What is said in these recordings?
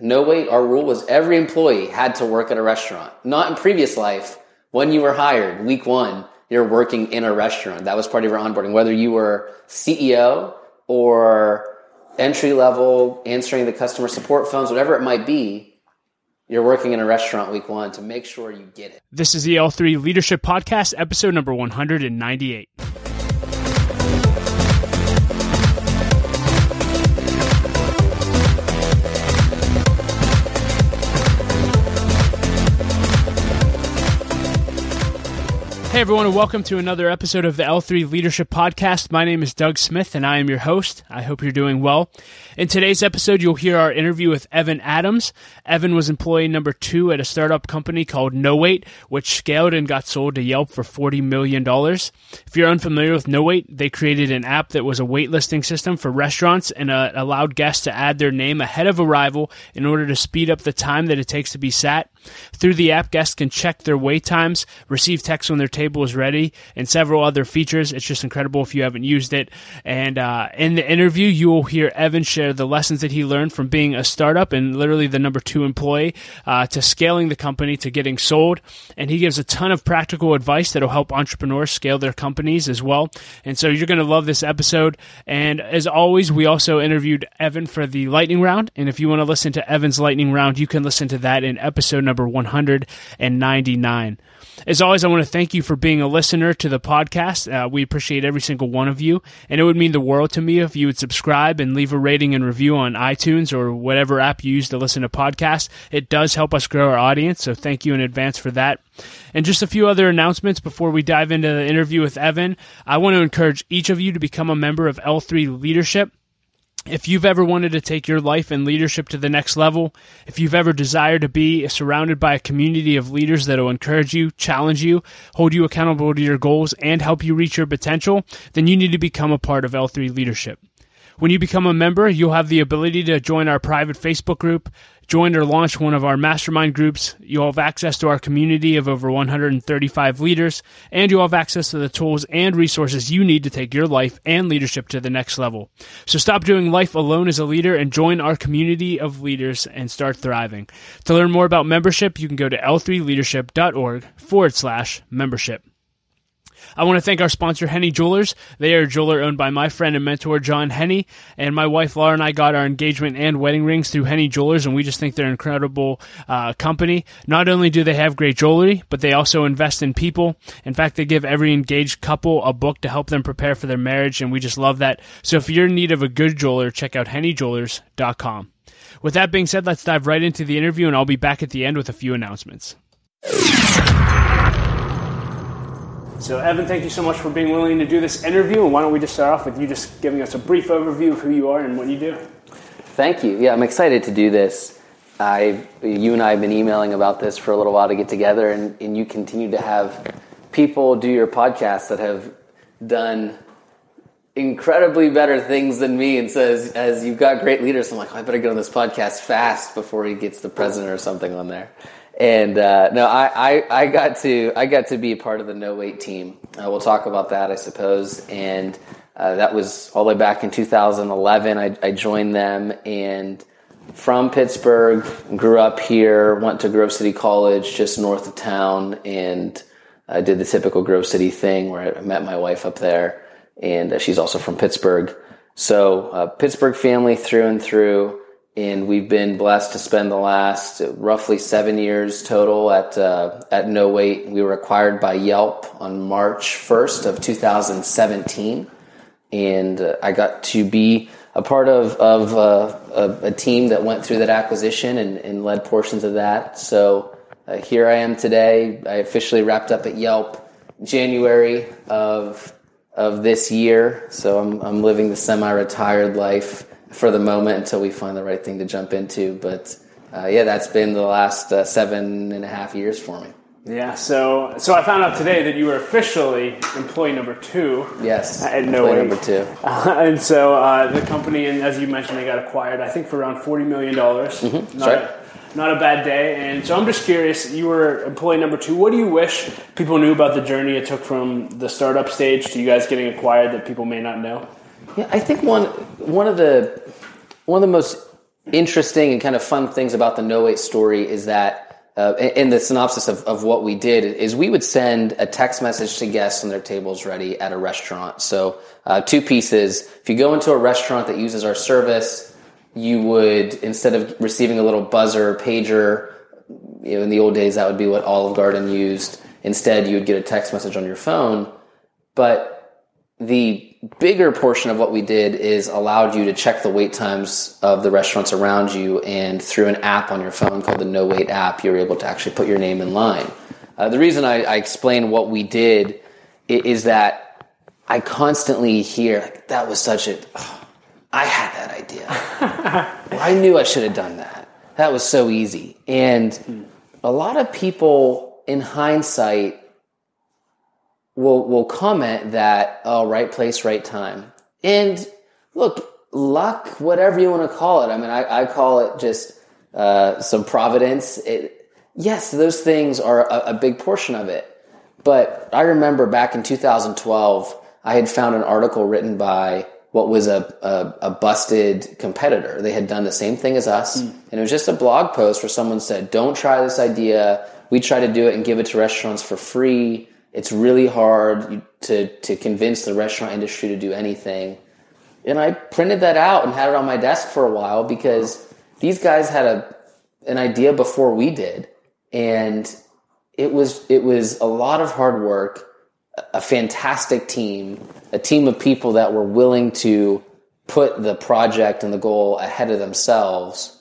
No wait, our rule was every employee had to work at a restaurant. Not in previous life. When you were hired, week one, you're working in a restaurant. That was part of your onboarding. Whether you were CEO or entry level, answering the customer support phones, whatever it might be, you're working in a restaurant week one to make sure you get it. This is the L3 Leadership Podcast, episode number 198. Hey everyone, and welcome to another episode of the L3 Leadership Podcast. My name is Doug Smith, and I am your host. I hope you're doing well. In today's episode, you'll hear our interview with Evan Addams. Evan was employee number two at a startup company called NoWait, which scaled and got sold to Yelp for $40 million. If you're unfamiliar with NoWait, they created an app that was a waitlisting system for restaurants and uh, allowed guests to add their name ahead of arrival in order to speed up the time that it takes to be sat. Through the app, guests can check their wait times, receive text when their table is ready, and several other features. It's just incredible if you haven't used it. And uh, in the interview, you will hear Evan share the lessons that he learned from being a startup and literally the number two employee uh, to scaling the company to getting sold. And he gives a ton of practical advice that will help entrepreneurs scale their companies as well. And so you're going to love this episode. And as always, we also interviewed Evan for the lightning round. And if you want to listen to Evan's lightning round, you can listen to that in episode number 199. As always, I want to thank you for being a listener to the podcast. Uh, we appreciate every single one of you, and it would mean the world to me if you would subscribe and leave a rating and review on iTunes or whatever app you use to listen to podcasts. It does help us grow our audience, so thank you in advance for that. And just a few other announcements before we dive into the interview with Evan. I want to encourage each of you to become a member of L3 Leadership. If you've ever wanted to take your life and leadership to the next level, if you've ever desired to be surrounded by a community of leaders that will encourage you, challenge you, hold you accountable to your goals, and help you reach your potential, then you need to become a part of L3 Leadership. When you become a member, you'll have the ability to join our private Facebook group, join or launch one of our mastermind groups. You'll have access to our community of over 135 leaders, and you'll have access to the tools and resources you need to take your life and leadership to the next level. So stop doing life alone as a leader and join our community of leaders and start thriving. To learn more about membership, you can go to l3leadership.org forward slash membership. I want to thank our sponsor, Henne Jewelers. They are a jeweler owned by my friend and mentor, John Henne. And my wife, Laura, and I got our engagement and wedding rings through Henne Jewelers, and we just think they're an incredible uh, company. Not only do they have great jewelry, but they also invest in people. In fact, they give every engaged couple a book to help them prepare for their marriage, and we just love that. So if you're in need of a good jeweler, check out hennejewelers.com. With that being said, let's dive right into the interview, and I'll be back at the end with a few announcements. So, Evan, thank you so much for being willing to do this interview. And why don't we just start off with you just giving us a brief overview of who you are and what you do? Thank you. Yeah, I'm excited to do this. I, you and I have been emailing about this for a little while to get together, and, and you continue to have people do your podcast that have done incredibly better things than me. And so, as, as you've got great leaders, I'm like, oh, I better get on this podcast fast before he gets the president or something on there. And uh, no, I, I, I, got to I got to be part of the No Wait team. Uh, we'll talk about that, I suppose. And uh, that was all the way back in 2011. I, I, joined them and from Pittsburgh, grew up here, went to Grove City College just north of town, and I did the typical Grove City thing where I met my wife up there, and uh, she's also from Pittsburgh. So uh, Pittsburgh family through and through and we've been blessed to spend the last roughly seven years total at uh, at No Wait. We were acquired by Yelp on March 1st of 2017, and uh, I got to be a part of of uh, a, a, team that went through that acquisition and, and led portions of that. So uh, here I am today. I officially wrapped up at Yelp January of of this year. So I'm I'm living the semi-retired life for the moment until we find the right thing to jump into. But uh, yeah, that's been the last uh, seven and a half years for me. Yeah, so so I found out today that you were officially employee number two. Yes, at No Wait. number two. Uh, and so uh, the company, and as you mentioned, they got acquired. I think for around forty million dollars. Mm-hmm. Not a bad day. And so I'm just curious. You were employee number two. What do you wish people knew about the journey it took from the startup stage to you guys getting acquired that people may not know? Yeah, I think one one of the one of the most interesting and kind of fun things about the no wait story is that uh, in the synopsis of, of what we did is we would send a text message to guests when their table's ready at a restaurant. So uh, two pieces. If you go into a restaurant that uses our service, you would instead of receiving a little buzzer pager, you know, in the old days that would be what Olive Garden used. Instead, you would get a text message on your phone. But the bigger portion of what we did is allowed you to check the wait times of the restaurants around you, and through an app on your phone called the No Wait app, you're able to actually put your name in line. Uh, the reason I, I explain what we did is that I constantly hear that was such a. Oh, I had that idea. well, I knew I should have done that. That was so easy. And a lot of people, in hindsight, will will comment that oh right place right time and look luck whatever you want to call it i mean i, I call it just uh, some providence it, yes those things are a, a big portion of it but i remember back in 2012 i had found an article written by what was a, a, a, busted competitor. They had done the same thing as us. Mm. And it was just a blog post where someone said, Don't try this idea. We try to do it and give it to restaurants for free. It's really hard to, to convince the restaurant industry to do anything. And I printed that out and had it on my desk for a while because these guys had a, an idea before we did. And it was, it was a lot of hard work, a fantastic team, a team of people that were willing to put the project and the goal ahead of themselves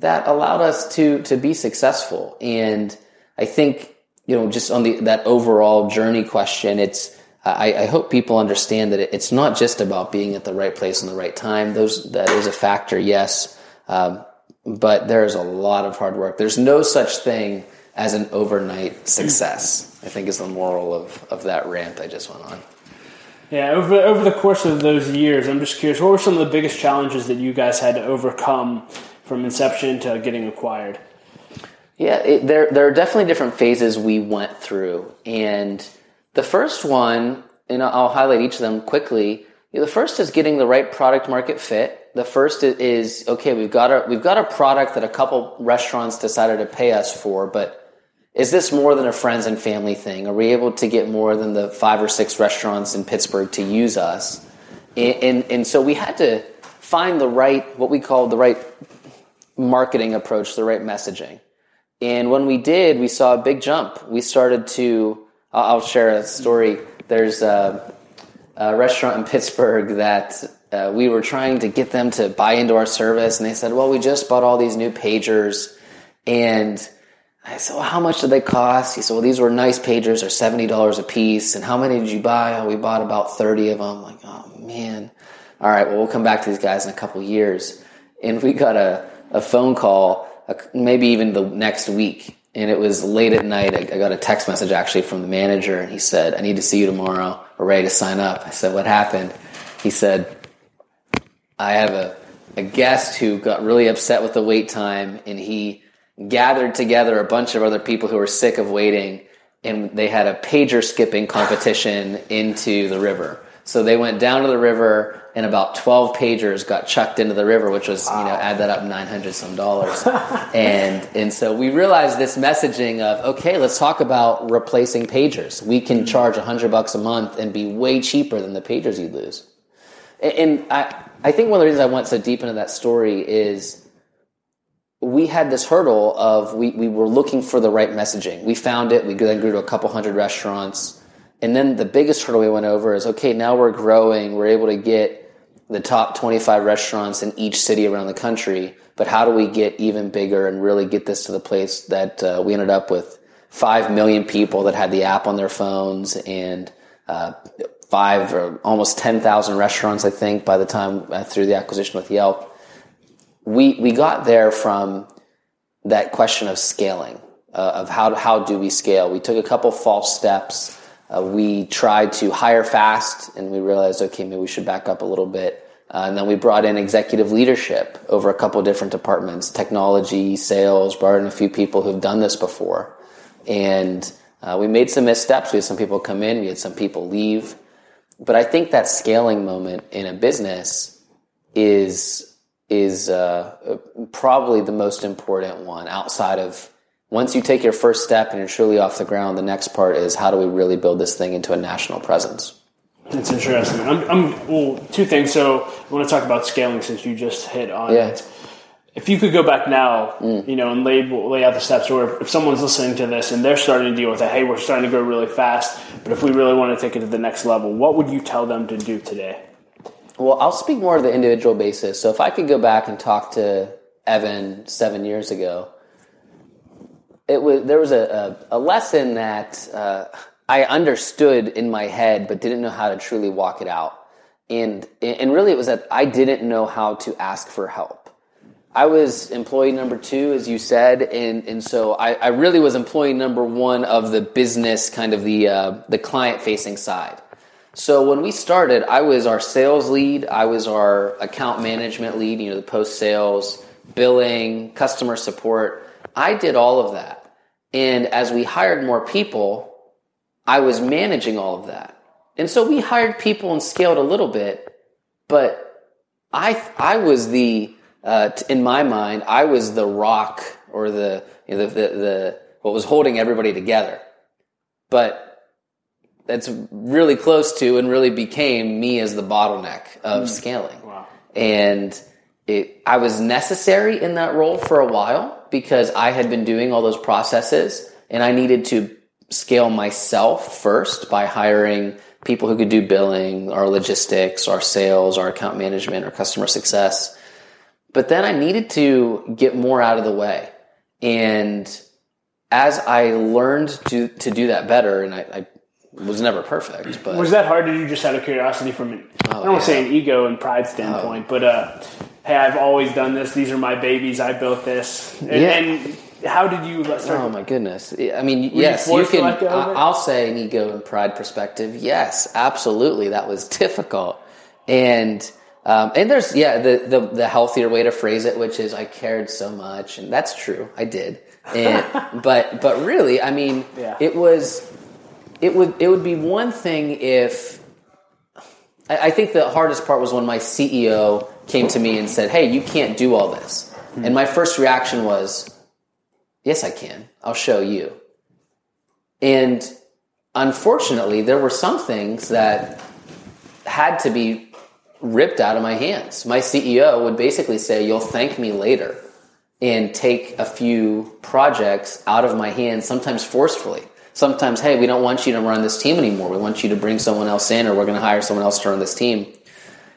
that allowed us to, to be successful. And I think you know, just on the that overall journey question, it's I, I hope people understand that it's not just about being at the right place in the right time. Those that is a factor, yes, um, but there's a lot of hard work. There's no such thing as an overnight success. I think is the moral of of that rant I just went on. Yeah, over over the course of those years, I'm just curious, what were some of the biggest challenges that you guys had to overcome from inception to getting acquired? Yeah, it, there there are definitely different phases we went through, and the first one, and I'll highlight each of them quickly. The first is getting the right product market fit. The first is okay. We've got a we've got a product that a couple restaurants decided to pay us for, but is this more than a friends and family thing? Are we able to get more than the five or six restaurants in Pittsburgh to use us? And, and, and so we had to find the right what we call the right marketing approach, the right messaging. And when we did, we saw a big jump. We started to, I'll share a story. There's a, a restaurant in Pittsburgh that uh, we were trying to get them to buy into our service, and they said, Well, we just bought all these new pagers. And I said, Well, how much did they cost? He said, Well, these were nice pagers, they're $70 a piece. And how many did you buy? Oh, we bought about 30 of them. Like, oh, man. All right, well, we'll come back to these guys in a couple years. And we got a, a phone call maybe even the next week. And it was late at night. I, got a text message actually from the manager, and he said, "I need to see you tomorrow. We're ready to sign up." I said, "What happened?" He said, "I have a, a guest who got really upset with the wait time, and he gathered together a bunch of other people who were sick of waiting, and they had a pager skipping competition into the river." So they went down to the river, and about 12 pagers got chucked into the river, which was, wow. you know, add that up, 900 some dollars. and, and so we realized this messaging of, okay, let's talk about replacing pagers. We can mm-hmm. charge 100 bucks a month and be way cheaper than the pagers you lose. And, and I, I think one of the reasons I went so deep into that story is we had this hurdle of we, we were looking for the right messaging. We found it. We then grew to a couple hundred restaurants and then the biggest hurdle we went over is okay, now we're growing. We're able to get the top 25 restaurants in each city around the country. But how do we get even bigger and really get this to the place that uh, we ended up with 5 million people that had the app on their phones and uh, five or almost 10,000 restaurants, I think, by the time uh, through the acquisition with Yelp. We, we got there from that question of scaling, uh, of how, how do we scale. We took a couple false steps uh, we tried to hire fast and we realized, okay, maybe we should back up a little bit. Uh, and then we brought in executive leadership over a couple different departments, technology, sales, brought in a few people who've done this before. And uh, we made some missteps. We had some people come in, we had some people leave. But I think that scaling moment in a business is is uh, probably the most important one outside of once you take your first step and you're truly off the ground, the next part is how do we really build this thing into a national presence? That's interesting. I'm, I'm well, two things. So I want to talk about scaling since you just hit on Yeah. it. If you could go back now, mm. you know, and lay lay out the steps, or if, if someone's listening to this and they're starting to deal with it, hey, we're starting to grow really fast, but if we really want to take it to the next level, what would you tell them to do today? Well, I'll speak more of the individual basis. So if I could go back and talk to Evan seven years ago, it was there was a, a, a lesson that uh, I understood in my head, but didn't know how to truly walk it out. And and really, it was that I didn't know how to ask for help. I was employee number two, as you said, and and so I, I really was employee number one of the business, kind of the uh, the client facing side. So when we started, I was our sales lead, I was our account management lead, you know, the post sales, billing, customer support. I did all of that. And as we hired more people, I was managing all of that. And so we hired people and scaled a little bit, but I I was the uh, in my mind I was the rock or the you know, the, the the what was holding everybody together. But that's really close to and really became me as the bottleneck of scaling. Wow. And it, I was necessary in that role for a while because I had been doing all those processes and I needed to scale myself first by hiring people who could do billing, our logistics, our sales, our account management, or customer success. But then I needed to get more out of the way. And as I learned to, to do that better, and I, I was never perfect, but Was that hard to do just out of curiosity from an, I don't want to say an ego and pride standpoint, but uh, hey, I've always done this. These are my babies. I built this. And, Yeah. and how did you start? Oh my goodness! I mean, yes, you to can. let go of it? I- I'll say an ego and pride perspective. Yes, absolutely, that was difficult, and um, and there's yeah the, the the healthier way to phrase it, which is I cared so much, and that's true, I did, and but but really, I mean, Yeah. it was it would it would be one thing if I, I think the hardest part was when my CEO came to me and said, "Hey, you can't do all this," hmm. and my first reaction was. Yes, I can. I'll show you. And unfortunately, there were some things that had to be ripped out of my hands. My CEO would basically say, You'll thank me later, and take a few projects out of my hands, sometimes forcefully. Sometimes, hey, we don't want you to run this team anymore. We want you to bring someone else in, or we're going to hire someone else to run this team.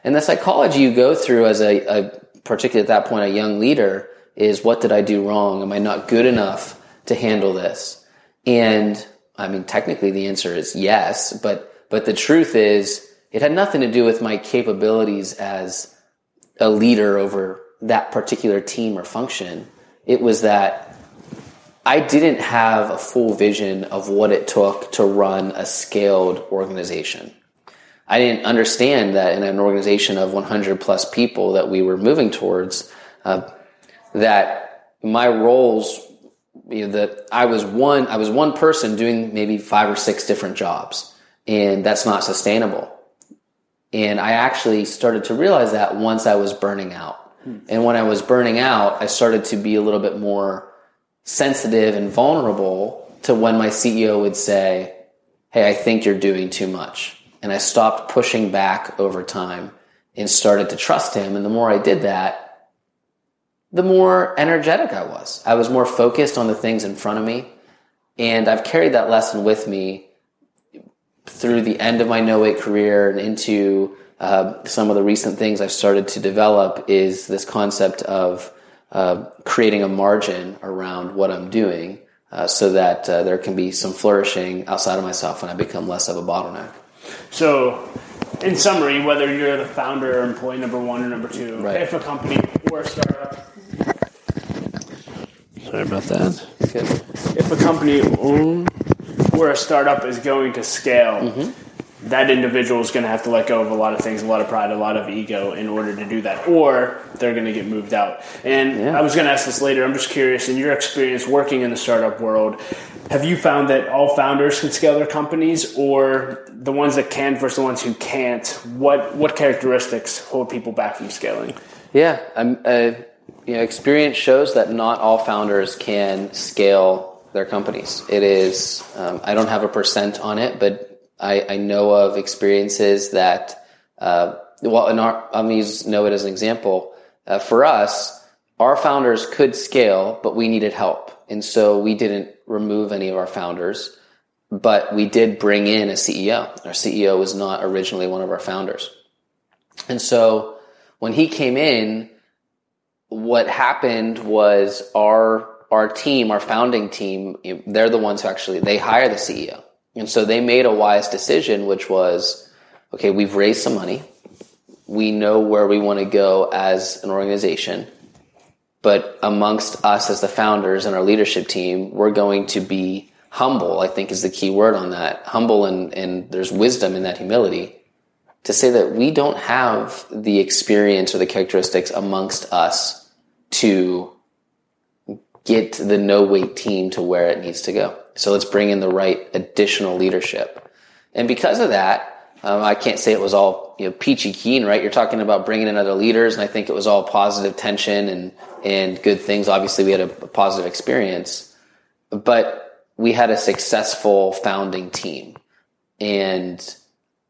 And the psychology you go through as a, a particularly at that point, a young leader is what did I do wrong? Am I not good enough to handle this? And I mean, technically the answer is yes, but, but the truth is it had nothing to do with my capabilities as a leader over that particular team or function. It was that I didn't have a full vision of what it took to run a scaled organization. I didn't understand that in an organization of 100 plus people that we were moving towards, uh, that my roles, you know, that I was one, I was one person doing maybe five or six different jobs, and that's not sustainable. And I actually started to realize that once I was burning out. And when I was burning out, I started to be a little bit more sensitive and vulnerable to when my CEO would say, Hey, I think you're doing too much. And I stopped pushing back over time and started to trust him. And the more I did that, the more energetic I was. I was more focused on the things in front of me. And I've carried that lesson with me through the end of my No Wait career and into uh, some of the recent things I've started to develop is this concept of uh, creating a margin around what I'm doing uh, so that uh, there can be some flourishing outside of myself and I become less of a bottleneck. So, in summary, whether you're the founder or employee number one or number two, Right. if a company or a startup, sorry about that. Good. If a company or a startup is going to scale, Mm-hmm. that individual is going to have to let go of a lot of things, a lot of pride, a lot of ego in order to do that, or they're going to get moved out. And Yeah. I was going to ask this later. I'm just curious, in your experience working in the startup world, have you found that all founders can scale their companies, or the ones that can versus the ones who can't? What what characteristics hold people back from scaling? Yeah, uh, you know, experience shows that not all founders can scale their companies. It is, um, I don't have a percent on it, but I, I know of experiences that, uh, well, in our, I'm going to use No Wait as an example. Uh, for us, our founders could scale, but we needed help. And so we didn't remove any of our founders, but we did bring in a CEO. Our CEO was not originally one of our founders. And so when he came in, what happened was our our team, our founding team, they're the ones who actually they hire the CEO. And so they made a wise decision which was okay, we've raised some money. We know where we want to go as an organization. But amongst us as the founders and our leadership team, we're going to be humble, I think is the key word on that. Humble and, and there's wisdom in that humility to say that we don't have the experience or the characteristics amongst us to get the No Wait team to where it needs to go. So let's bring in the right additional leadership. And because of that, um, I can't say it was all you know peachy keen, right? You're talking about bringing in other leaders, and I think it was all positive tension and and good things. Obviously, we had a, a positive experience, but we had a successful founding team. And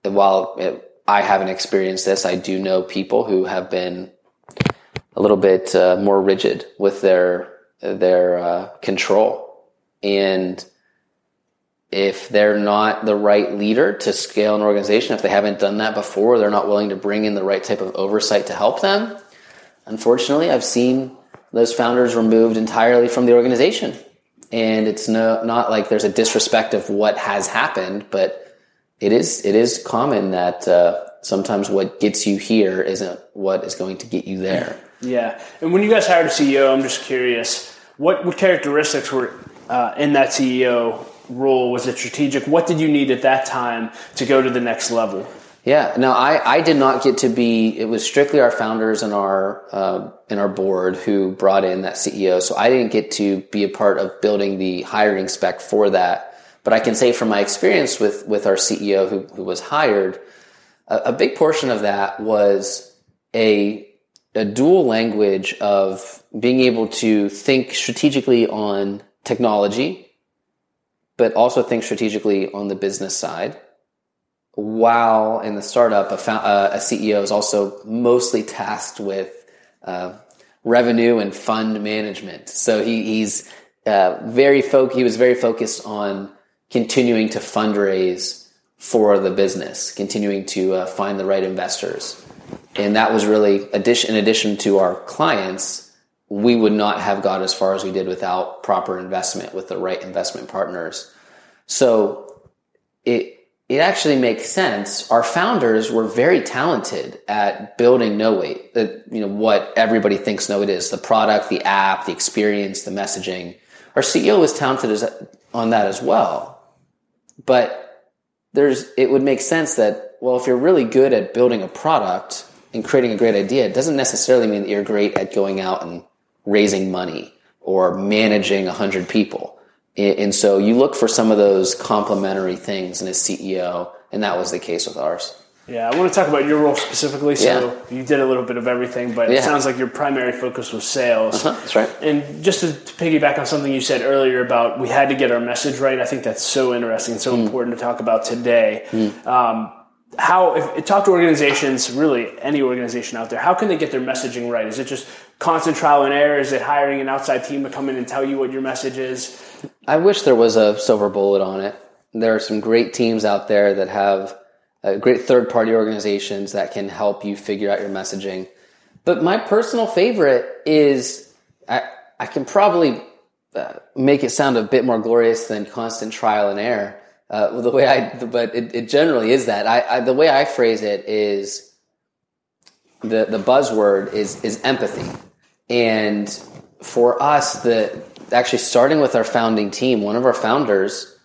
while it, I haven't experienced this, I do know people who have been a little bit uh, more rigid with their their uh, control and if they're not the right leader to scale an organization, if they haven't done that before, they're not willing to bring in the right type of oversight to help them. Unfortunately, I've seen those founders removed entirely from the organization. And it's no, not like there's a disrespect of what has happened, but it is, it is common that uh, sometimes what gets you here isn't what is going to get you there. Yeah. And when you guys hired a CEO, I'm just curious, what, what characteristics were uh, in that CEO role? Was it strategic? What did you need at that time to go to the next level? Yeah, no, I, I did not get to be. It was strictly our founders and our uh, and our board who brought in that CEO. So I didn't get to be a part of building the hiring spec for that. But I can say from my experience with with our CEO who, who was hired, a, a big portion of that was a a dual language of being able to think strategically on technology but also think strategically on the business side. While in the startup, a, uh, a CEO is also mostly tasked with uh, revenue and fund management. So he, he's uh, very fo- he was very focused on continuing to fundraise for the business, continuing to uh, find the right investors, and that was really addition in addition to our clients we would not have got as far as we did without proper investment with the right investment partners. So it it actually makes sense. Our founders were very talented at building No Wait. That you know what everybody thinks No Wait is: the product, the app, the experience, the messaging. Our CEO was talented as, on that as well. But there's it would make sense that well, if you're really good at building a product and creating a great idea, it doesn't necessarily mean that you're great at going out and raising money or managing 100 people. And so you look for some of those complementary things in a CEO, and that was the case with ours. Yeah, I want to talk about your role specifically. So yeah. you did a little bit of everything, but yeah. it sounds like your primary focus was sales. Uh-huh, that's right. And just to, to, piggyback on something you said earlier about we had to get our message right, I think that's so interesting, and so mm. important to talk about today. Mm. Um, how if talk to organizations really any organization out there how can they get their messaging right is it just constant trial and error? Is it hiring an outside team to come in and tell you what your message is? I wish there was a silver bullet on it. There are some great teams out there that have uh, great third party organizations that can help you figure out your messaging. But my personal favorite is i, I can probably uh, make it sound a bit more glorious than constant trial and error. Uh, the way I, but it, it generally is that. I, I, the way I phrase it is the the buzzword is is empathy, and for us, the actually starting with our founding team, one of our founders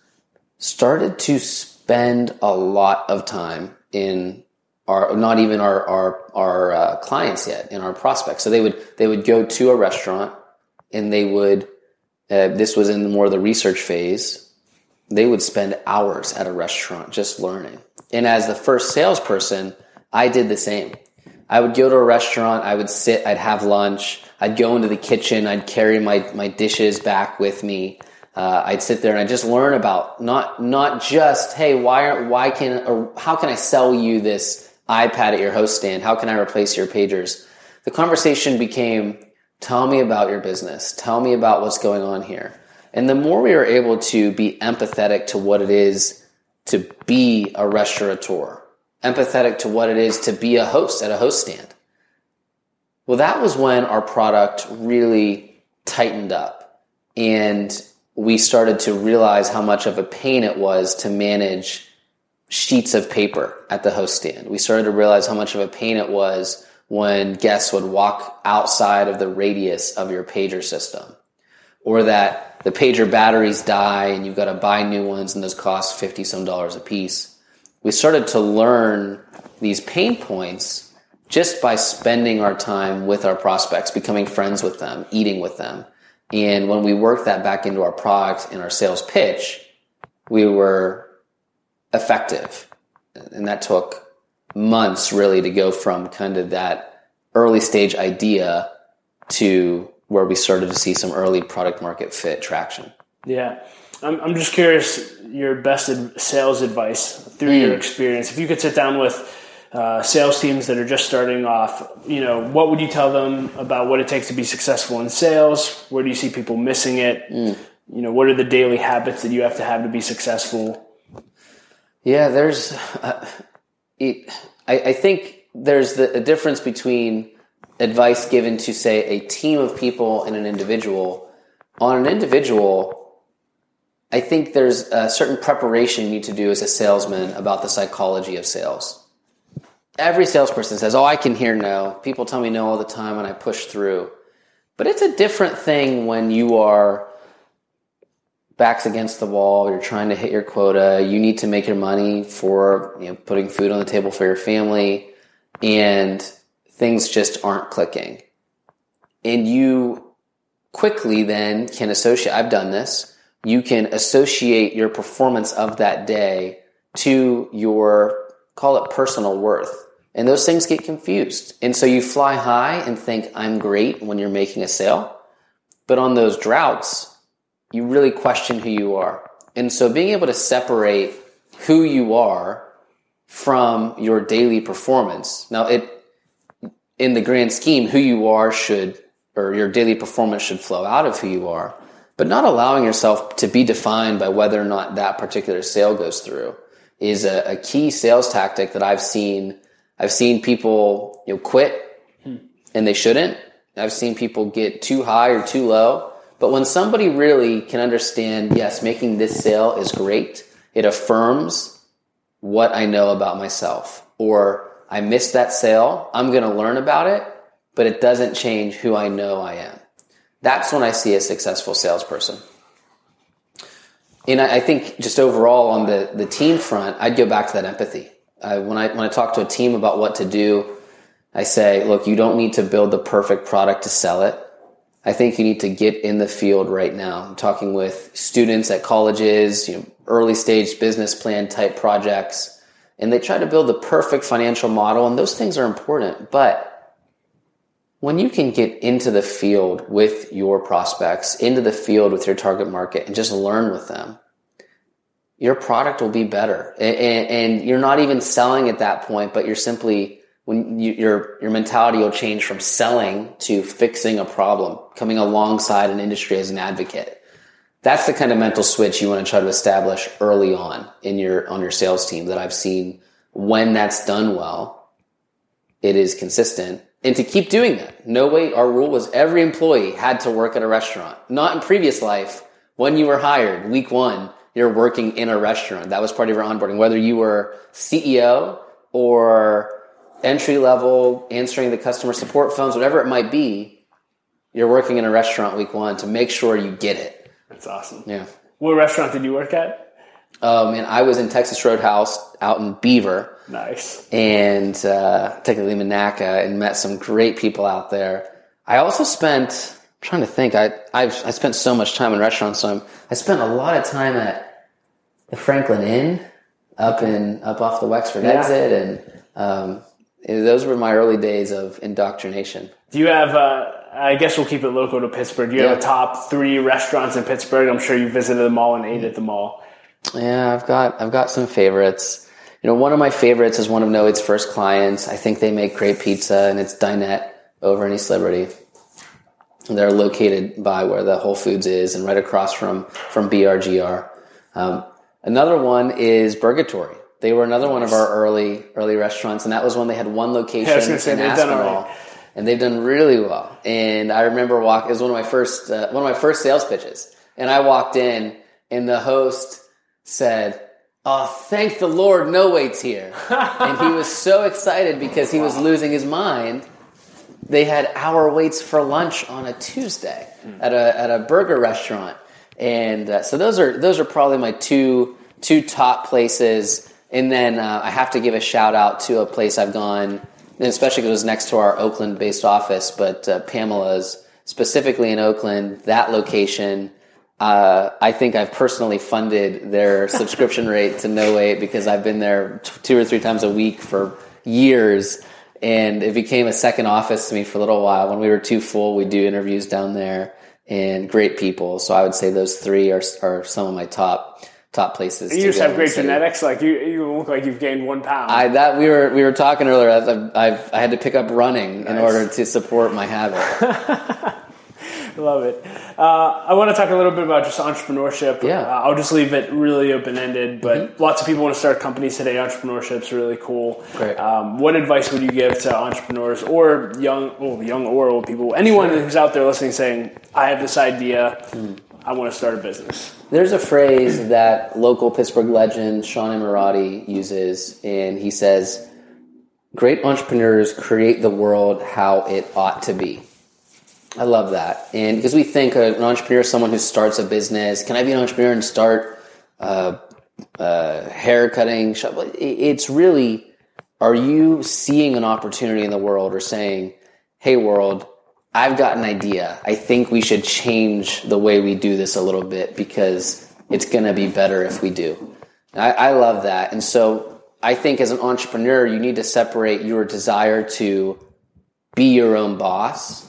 started to spend a lot of time in our not even our our our uh, clients yet in our prospects. So they would they would go to a restaurant and they would. Uh, this was in more of the research phase they would spend hours at a restaurant just learning. And as the first salesperson, I did the same. I would go to a restaurant, I would sit, I'd have lunch, I'd go into the kitchen, I'd carry my, my dishes back with me. Uh, I'd sit there and I'd just learn about not not just hey why why can or how can I sell you this iPad at your host stand? How can I replace your pagers? The conversation became tell me about your business, tell me about what's going on here. And the more we were able to be empathetic to what it is to be a restaurateur, empathetic to what it is to be a host at a host stand. Well, that was when our product really tightened up and we started to realize how much of a pain it was to manage sheets of paper at the host stand. We started to realize how much of a pain it was when guests would walk outside of the radius of your pager system or that the pager batteries die and you've got to buy new ones and those cost 50 some dollars a piece. We started to learn these pain points just by spending our time with our prospects, becoming friends with them, eating with them. And when we worked that back into our product and our sales pitch, we were effective. And that took months really to go from kind of that early stage idea to where we started to see some early product market fit traction. Yeah. I'm, I'm just curious your best sales advice through mm. your experience. If you could sit down with uh, sales teams that are just starting off, you know, what would you tell them about what it takes to be successful in sales? Where do you see people missing it? Mm. You know, what are the daily habits that you have to have to be successful? Yeah, there's, uh, it, I, I, think there's the, a difference between advice given to, say, a team of people and an individual. On an individual, I think there's a certain preparation you need to do as a salesman about the psychology of sales. Every salesperson says, Oh, I can hear no. People tell me no all the time and I push through. But it's a different thing when you are backs against the wall, you're trying to hit your quota, you need to make your money for you know, putting food on the table for your family, and things just aren't clicking. And you quickly then can associate, I've done this, you can associate your performance of that day to your, call it personal worth. And those things get confused. And so you fly high and think, I'm great when you're making a sale. But on those droughts, you really question who you are. And so being able to separate who you are from your daily performance. Now it in the grand scheme, who you are should or your daily performance should flow out of who you are, but not allowing yourself to be defined by whether or not that particular sale goes through is a, a key sales tactic that I've seen. I've seen people you know quit hmm. and they shouldn't. I've seen people get too high or too low but when somebody really can understand, yes, making this sale is great, it affirms what I know about myself. Or I missed that sale, I'm going to learn about it, but it doesn't change who I know I am. That's when I see a successful salesperson. And I, think just overall on the, the team front, I'd go back to that empathy. Uh, when I when I talk to a team about what to do, I say, look, you don't need to build the perfect product to sell it. I think you need to get in the field right now. I'm talking with students at colleges, you know, early stage business plan type projects, and they try to build the perfect financial model, and those things are important. But when you can get into the field with your prospects, into the field with your target market, and just learn with them, your product will be better. And, and you're not even selling at that point, but you're simply when you, your your mentality will change from selling to fixing a problem, coming alongside an industry as an advocate. That's the kind of mental switch you want to try to establish early on in your on your sales team that I've seen when that's done well, it is consistent. And to keep doing that. No Wait our rule was every employee had to work at a restaurant. Not in previous life. When you were hired, week one, you're working in a restaurant. That was part of your onboarding. Whether you were CEO or entry level, answering the customer support phones, whatever it might be, you're working in a restaurant week one to make sure you get it. That's awesome. Yeah. What restaurant did you work at? Um, and I was in Texas Roadhouse out in Beaver. Nice. And uh, technically Monaca, and met some great people out there. I also spent. I'm trying to think. I I've I spent so much time in restaurants. So I'm, I spent a lot of time at the Franklin Inn up in up off the Wexford yeah. exit, and um, those were my early days of indoctrination. Do you have? Uh, I guess we'll keep it local to Pittsburgh. Do you have a top three restaurants in Pittsburgh? I'm sure you visited them all and ate at them all. Yeah, I've got I've got some favorites. You know, one of my favorites is one of Noe's first clients. I think they make great pizza, and it's Dinette over in East Liberty. They're located by where the Whole Foods is, and right across from from BRGR. Um, another one is Burgatory. They were another one of our early early restaurants, and that was when they had one location Yeah, say, in they've done all Aspinwall, right. and they've done really well. And I remember walk. It was one of my first uh, one of my first sales pitches, and I walked in, and the host said, "Oh, thank the Lord, no waits here," and he was so excited because he was losing his mind. They had hour waits for lunch on a Tuesday at a at a burger restaurant, and uh, so those are those are probably my two two top places. And then uh, I have to give a shout out to a place I've gone, and especially because it was next to our Oakland based office, but uh, Pamela's specifically in Oakland. That location, uh, I think I've personally funded their subscription rate to No Wait because I've been there t- two or three times a week for years. And it became a second office to me for a little while. When we were too full, we do interviews down there and great people. So I would say those three are, are some of my top top places. You to just have great genetics. Like you, you look like you've gained one pound. I that we were we were talking earlier. I've, I've I had to pick up running in order to support my habit. Love it. Uh, I want to talk a little bit about just entrepreneurship. Yeah. Mm-hmm. Uh, I'll just leave it really open ended, but lots of people want to start companies today. Entrepreneurship's really cool. Great. Um, what advice would you give to entrepreneurs or young, well, young or old people, anyone who's out there listening saying, I have this idea, Mm. I want to start a business? There's a phrase that local Pittsburgh legend Sean Ammirati uses, and he says, "Great entrepreneurs create the world how it ought to be." I love that, and because we think an entrepreneur is someone who starts a business. Can I be an entrepreneur and start uh, uh, hair cutting shop? It's really, are you seeing an opportunity in the world or saying, "Hey, world." I've got an idea. I think we should change the way we do this a little bit because it's going to be better if we do. I, I love that. And so I think as an entrepreneur, you need to separate your desire to be your own boss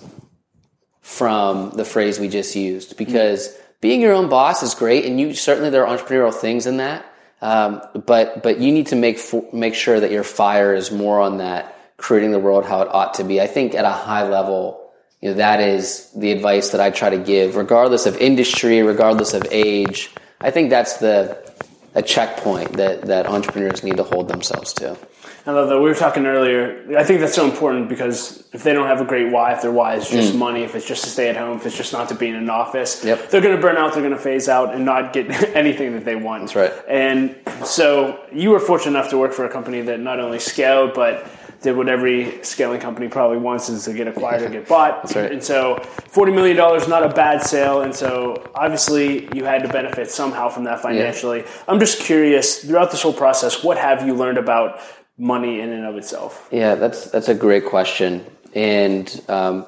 from the phrase we just used. Because being your own boss is great and you certainly there are entrepreneurial things in that. Um, but but you need to make fo- make sure that your fire is more on that creating the world how it ought to be. I think at a high level you know that is the advice that i try to give regardless of industry regardless of age. I think that's the a checkpoint that that entrepreneurs need to hold themselves to That. We were talking earlier. I think that's so important because if they don't have a great why, if their why is just money, if it's just to stay at home, if it's just not to be in an office, Mm. Yep. they're going to burn out. They're going to phase out and not get anything that they want. That's right. And so you were fortunate enough to work for a company that not only scaled but did what every scaling company probably wants is to get acquired or get bought. Right. And so forty million dollars not a bad sale. And so obviously you had to benefit somehow from that financially. Yeah. I'm just curious throughout this whole process, what have you learned about money in and of itself? Yeah, that's that's a great question, and um,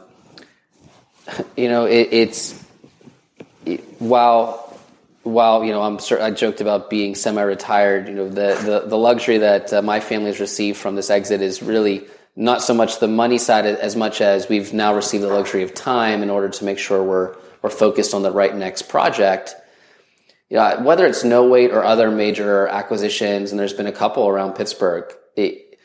you know, it, it's it, while while you know I'm I joked about being semi-retired. You know, the the, the luxury that uh, my family has received from this exit is really not so much the money side as much as we've now received the luxury of time in order to make sure we're we're focused on the right next project. Yeah, whether it's No Wait or other major acquisitions, and there's been a couple around Pittsburgh, it,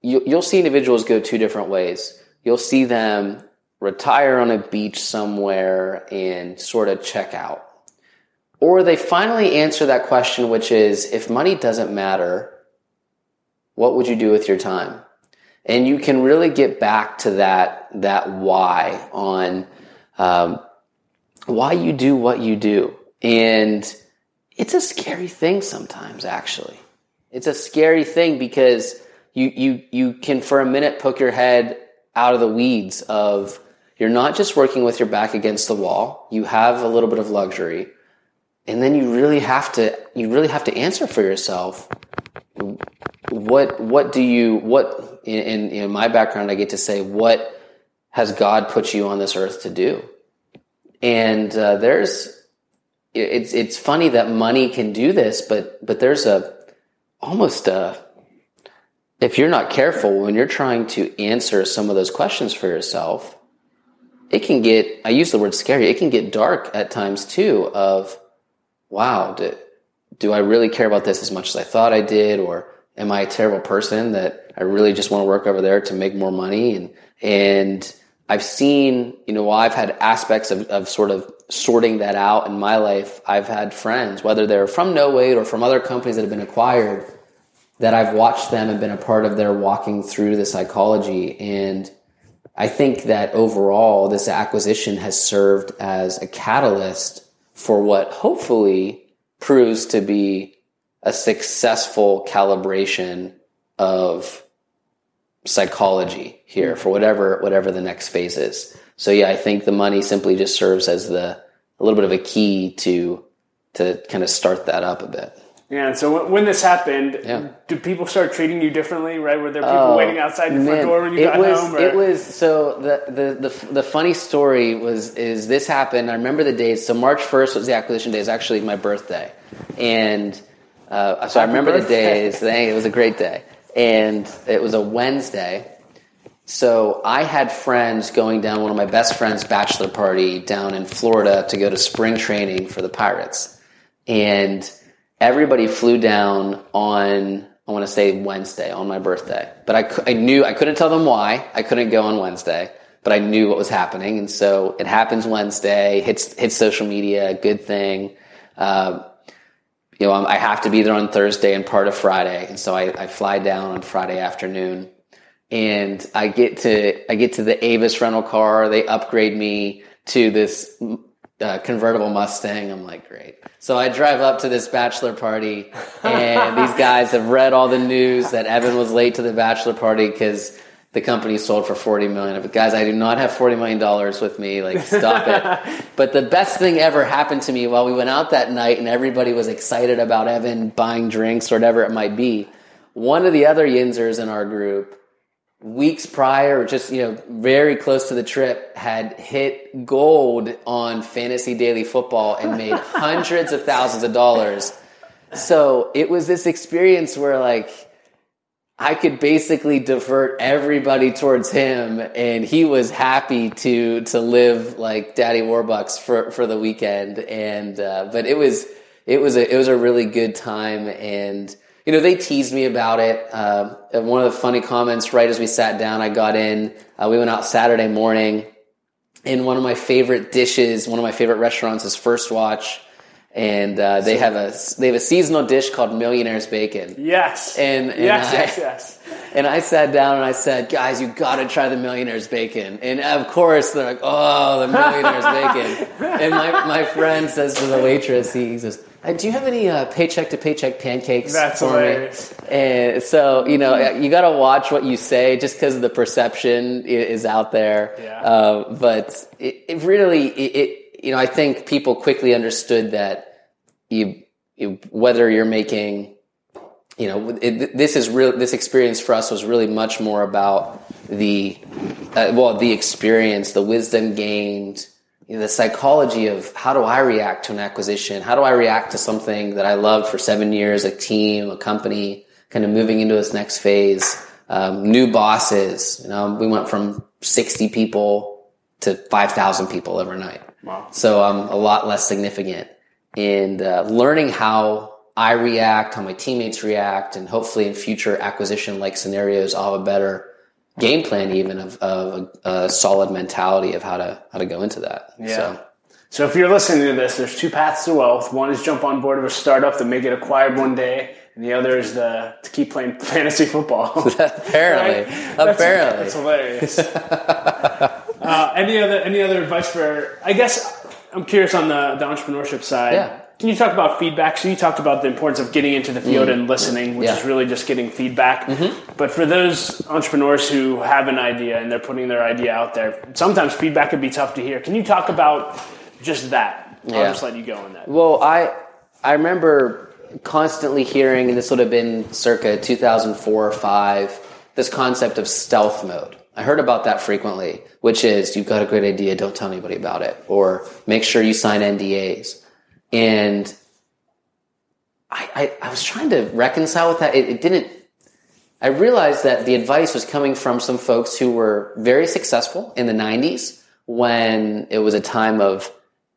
you, you'll see individuals go two different ways. You'll see them retire on a beach somewhere and sort of check out. Or they finally answer that question, which is if money doesn't matter, what would you do with your time? And you can really get back to that, that why on um, why you do what you do. And it's a scary thing sometimes, actually. It's a scary thing because you, you, you can for a minute poke your head out of the weeds of you're not just working with your back against the wall. You have a little bit of luxury. And then you really have to, you really have to answer for yourself. What, what do you, what, in, in, in my background, I get to say, what has God put you on this earth to do? And uh, there's, it's it's funny that money can do this, but but there's a almost a if you're not careful when you're trying to answer some of those questions for yourself, it can get, I use the word scary, it can get dark at times too of, wow, do, do I really care about this as much as I thought I did? Or am I a terrible person that I really just want to work over there to make more money? And, and I've seen, you know, I've had aspects of, of sort of sorting that out in my life, I've had friends, whether they're from No Wait or from other companies that have been acquired, that I've watched them and been a part of their walking through the psychology. And I think that overall, this acquisition has served as a catalyst for what hopefully proves to be a successful calibration of psychology here for whatever whatever the next phase is. So yeah, I think the money simply just serves as the a little bit of a key to to kind of start that up a bit. Yeah, and so when this happened, Yeah. do people start treating you differently? Right? Were there people Oh, waiting outside your front door when you it got was, home? or- It was so the, the the the funny story was is this happened. I remember the days. So March first was the acquisition day. It's actually my birthday, and uh, so I Happy remember the birthday. days. It was a great day, and it was a Wednesday. So I had friends going down one of my best friends' bachelor party down in Florida to go to spring training for the Pirates, and everybody flew down on I want to say Wednesday on my birthday, but I, I knew I couldn't tell them why I couldn't go on Wednesday, but I knew what was happening, and so it happens Wednesday. hits hits social media, good thing. Uh, you know, I'm, I have to be there on Thursday and part of Friday, and so I, I fly down on Friday afternoon, and I get to I get to the Avis rental car. They upgrade me to this uh, convertible Mustang. I'm like, great. So I drive up to this bachelor party, and these guys have read all the news that Evan was late to the bachelor party because the company sold for 40 million. But guys, I do not have 40 million dollars with me. Like, stop it. But the best thing ever happened to me while we went out that night, and everybody was excited about Evan buying drinks or whatever it might be. One of the other Yinzers in our group weeks prior, or just you know, very close to the trip, had hit gold on Fantasy Daily Football and made hundreds of thousands of dollars. So it was this experience where like I could basically divert everybody towards him, and he was happy to to live like Daddy Warbucks for for the weekend. And uh, but it was it was a it was a really good time, and you know they teased me about it. Uh, one of the funny comments right as we sat down, I got in. Uh, we went out Saturday morning, and one of my favorite dishes, one of my favorite restaurants is First Watch. And uh, they have a they have a seasonal dish called Millionaire's Bacon. yes, And- and yes, I- yes, yes. And I sat down and I said, guys, you gotta try the Millionaire's Bacon. And of course, they're like, oh, the Millionaire's Bacon. And my, my friend says to the waitress, he says, "Hey, do you have any uh, paycheck to paycheck pancakes That's for hilarious. me? And so, you know, you gotta watch what you say just because the perception is out there. Yeah. Uh, but it, it really, it, it, you know, I think people quickly understood that you, you whether you're making you know, it, this is real. This experience for us was really much more about the, uh, well, the experience, the wisdom gained, the psychology of how do I react to an acquisition? How do I react to something that I loved for seven years, a team, a company, kind of moving into its next phase, um, new bosses. You know, we went from sixty people to five thousand people overnight. Wow. So I'm a lot less significant. And uh, learning how I react, how my teammates react, and hopefully in future acquisition like scenarios, I'll have a better game plan even of, of a, a solid mentality of how to how to go into that. Yeah. So So if you're listening to this, there's two paths to wealth. One is jump on board of a startup that may get acquired one day, and the other is the to keep playing fantasy football. apparently, Right? That's- apparently, that's hilarious. uh, any other any other advice for? I guess I'm curious on the the entrepreneurship side. Yeah. Can you talk about feedback? So you talked about the importance of getting into the field and listening, which. Yeah. Mm-hmm. is really just getting feedback. But for those entrepreneurs who have an idea and they're putting their idea out there, sometimes feedback can be tough to hear. Can you talk about just that? I'll just let you go on that. Well, I I remember constantly hearing, and this would have been circa 2004 or five, this concept of stealth mode. I heard about that frequently, which is you've got a great idea, don't tell anybody about it, or make sure you sign NDAs. And I, I, I was trying to reconcile with that. It, it didn't I realized that the advice was coming from some folks who were very successful in the 90s when it was a time of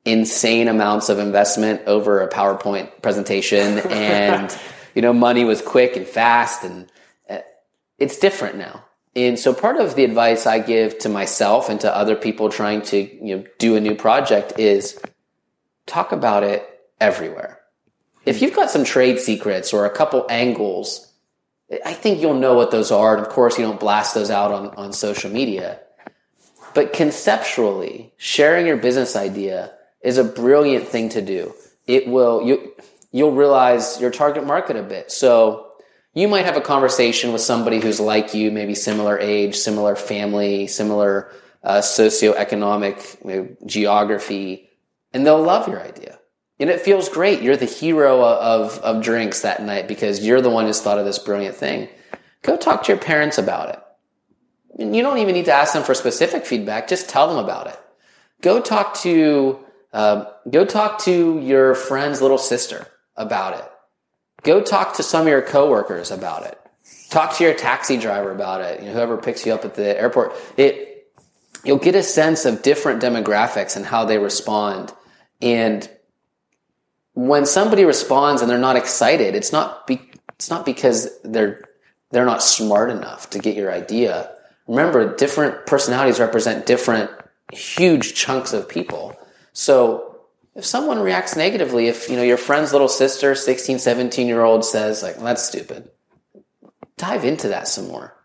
insane amounts of investment over a PowerPoint presentation and you know money was quick and fast and uh, it's different now. And so part of the advice I give to myself and to other people trying to you know do a new project is talk about it everywhere. If you've got some trade secrets or a couple angles I think you'll know what those are. And of course, you don't blast those out on, on social media. But conceptually, sharing your business idea is a brilliant thing to do. It will, you, you'll realize your target market a bit. So you might have a conversation with somebody who's like you, maybe similar age, similar family, similar uh, socioeconomic geography, and they'll love your idea. And it feels great. You're the hero of, of drinks that night because you're the one who's thought of this brilliant thing. Go talk to your parents about it. You don't even need to ask them for specific feedback. Just tell them about it. Go talk to, uh, go talk to your friend's little sister about it. Go talk to some of your coworkers about it. Talk to your taxi driver about it. You know, whoever picks you up at the airport. It, you'll get a sense of different demographics and how they respond. And when somebody responds and they're not excited, it's not be, it's not because they're they're not smart enough to get your idea. Remember, different personalities represent different huge chunks of people. So if someone reacts negatively, if you know your friend's little sister, 16, 17 year old says like, well, that's stupid. Dive into that some more.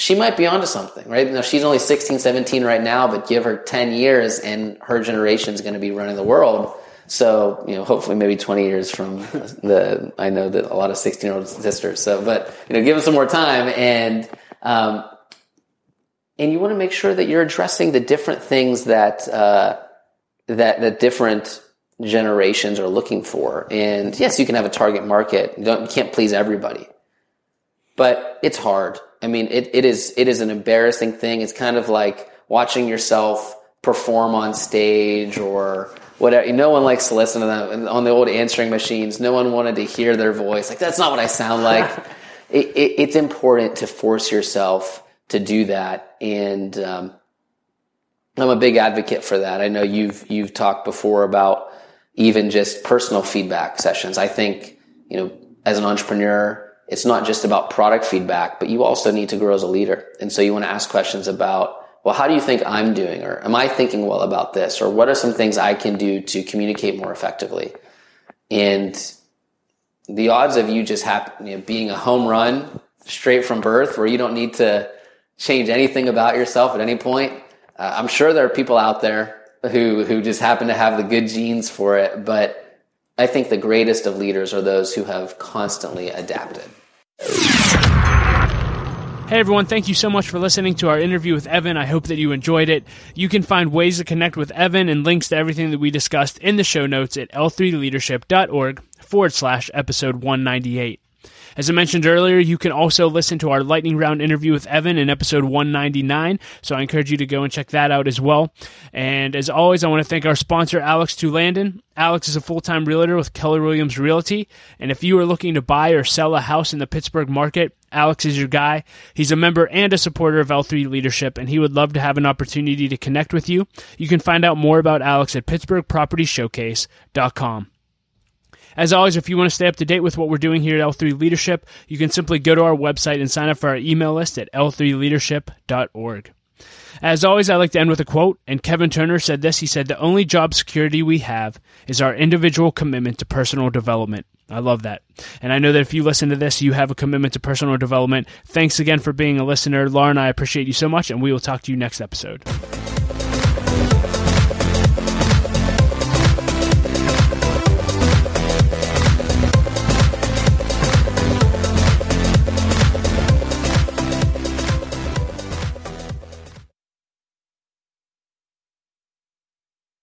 She might be onto something, right? Now she's only 16, 17 right now, but give her 10 years and her generation is going to be running the world so, you know, hopefully maybe 20 years from the, I know that a lot of 16 year old sisters. So, but, you know, give them some more time and, um, and you want to make sure that you're addressing the different things that, uh, that, that different generations are looking for. And yes, you can have a target market. You, you can't please everybody, but it's hard. I mean, it, it is, it is an embarrassing thing. It's kind of like watching yourself perform on stage or, whatever. No one likes to listen to them on the old answering machines. No one wanted to hear their voice. Like that's not what I sound like. it, it, it's important to force yourself to do that, and um, I'm a big advocate for that. I know you've you've talked before about even just personal feedback sessions. I think you know as an entrepreneur. It's not just about product feedback, but you also need to grow as a leader. And so you want to ask questions about well, how do you think I'm doing? Or am I thinking well about this? Or what are some things I can do to communicate more effectively? And the odds of you just happen, you know, being a home run straight from birth where you don't need to change anything about yourself at any point. Uh, I'm sure there are people out there who, who just happen to have the good genes for it, but I think the greatest of leaders are those who have constantly adapted. Hey everyone, thank you so much for listening to our interview with Evan. I hope that you enjoyed it. You can find ways to connect with Evan and links to everything that we discussed in the show notes at l3leadership.org forward slash episode 198. As I mentioned earlier, you can also listen to our lightning round interview with Evan in episode 199. So I encourage you to go and check that out as well. And as always, I want to thank our sponsor, Alex Landon. Alex is a full time realtor with Keller Williams Realty. And if you are looking to buy or sell a house in the Pittsburgh market, Alex is your guy. He's a member and a supporter of L3 Leadership, and he would love to have an opportunity to connect with you. You can find out more about Alex at PittsburghPropertyShowcase.com. As always, if you want to stay up to date with what we're doing here at L3 Leadership, you can simply go to our website and sign up for our email list at l3leadership.org. As always, I like to end with a quote, and Kevin Turner said this. He said, The only job security we have is our individual commitment to personal development. I love that. And I know that if you listen to this, you have a commitment to personal development. Thanks again for being a listener. Lauren, I appreciate you so much, and we will talk to you next episode.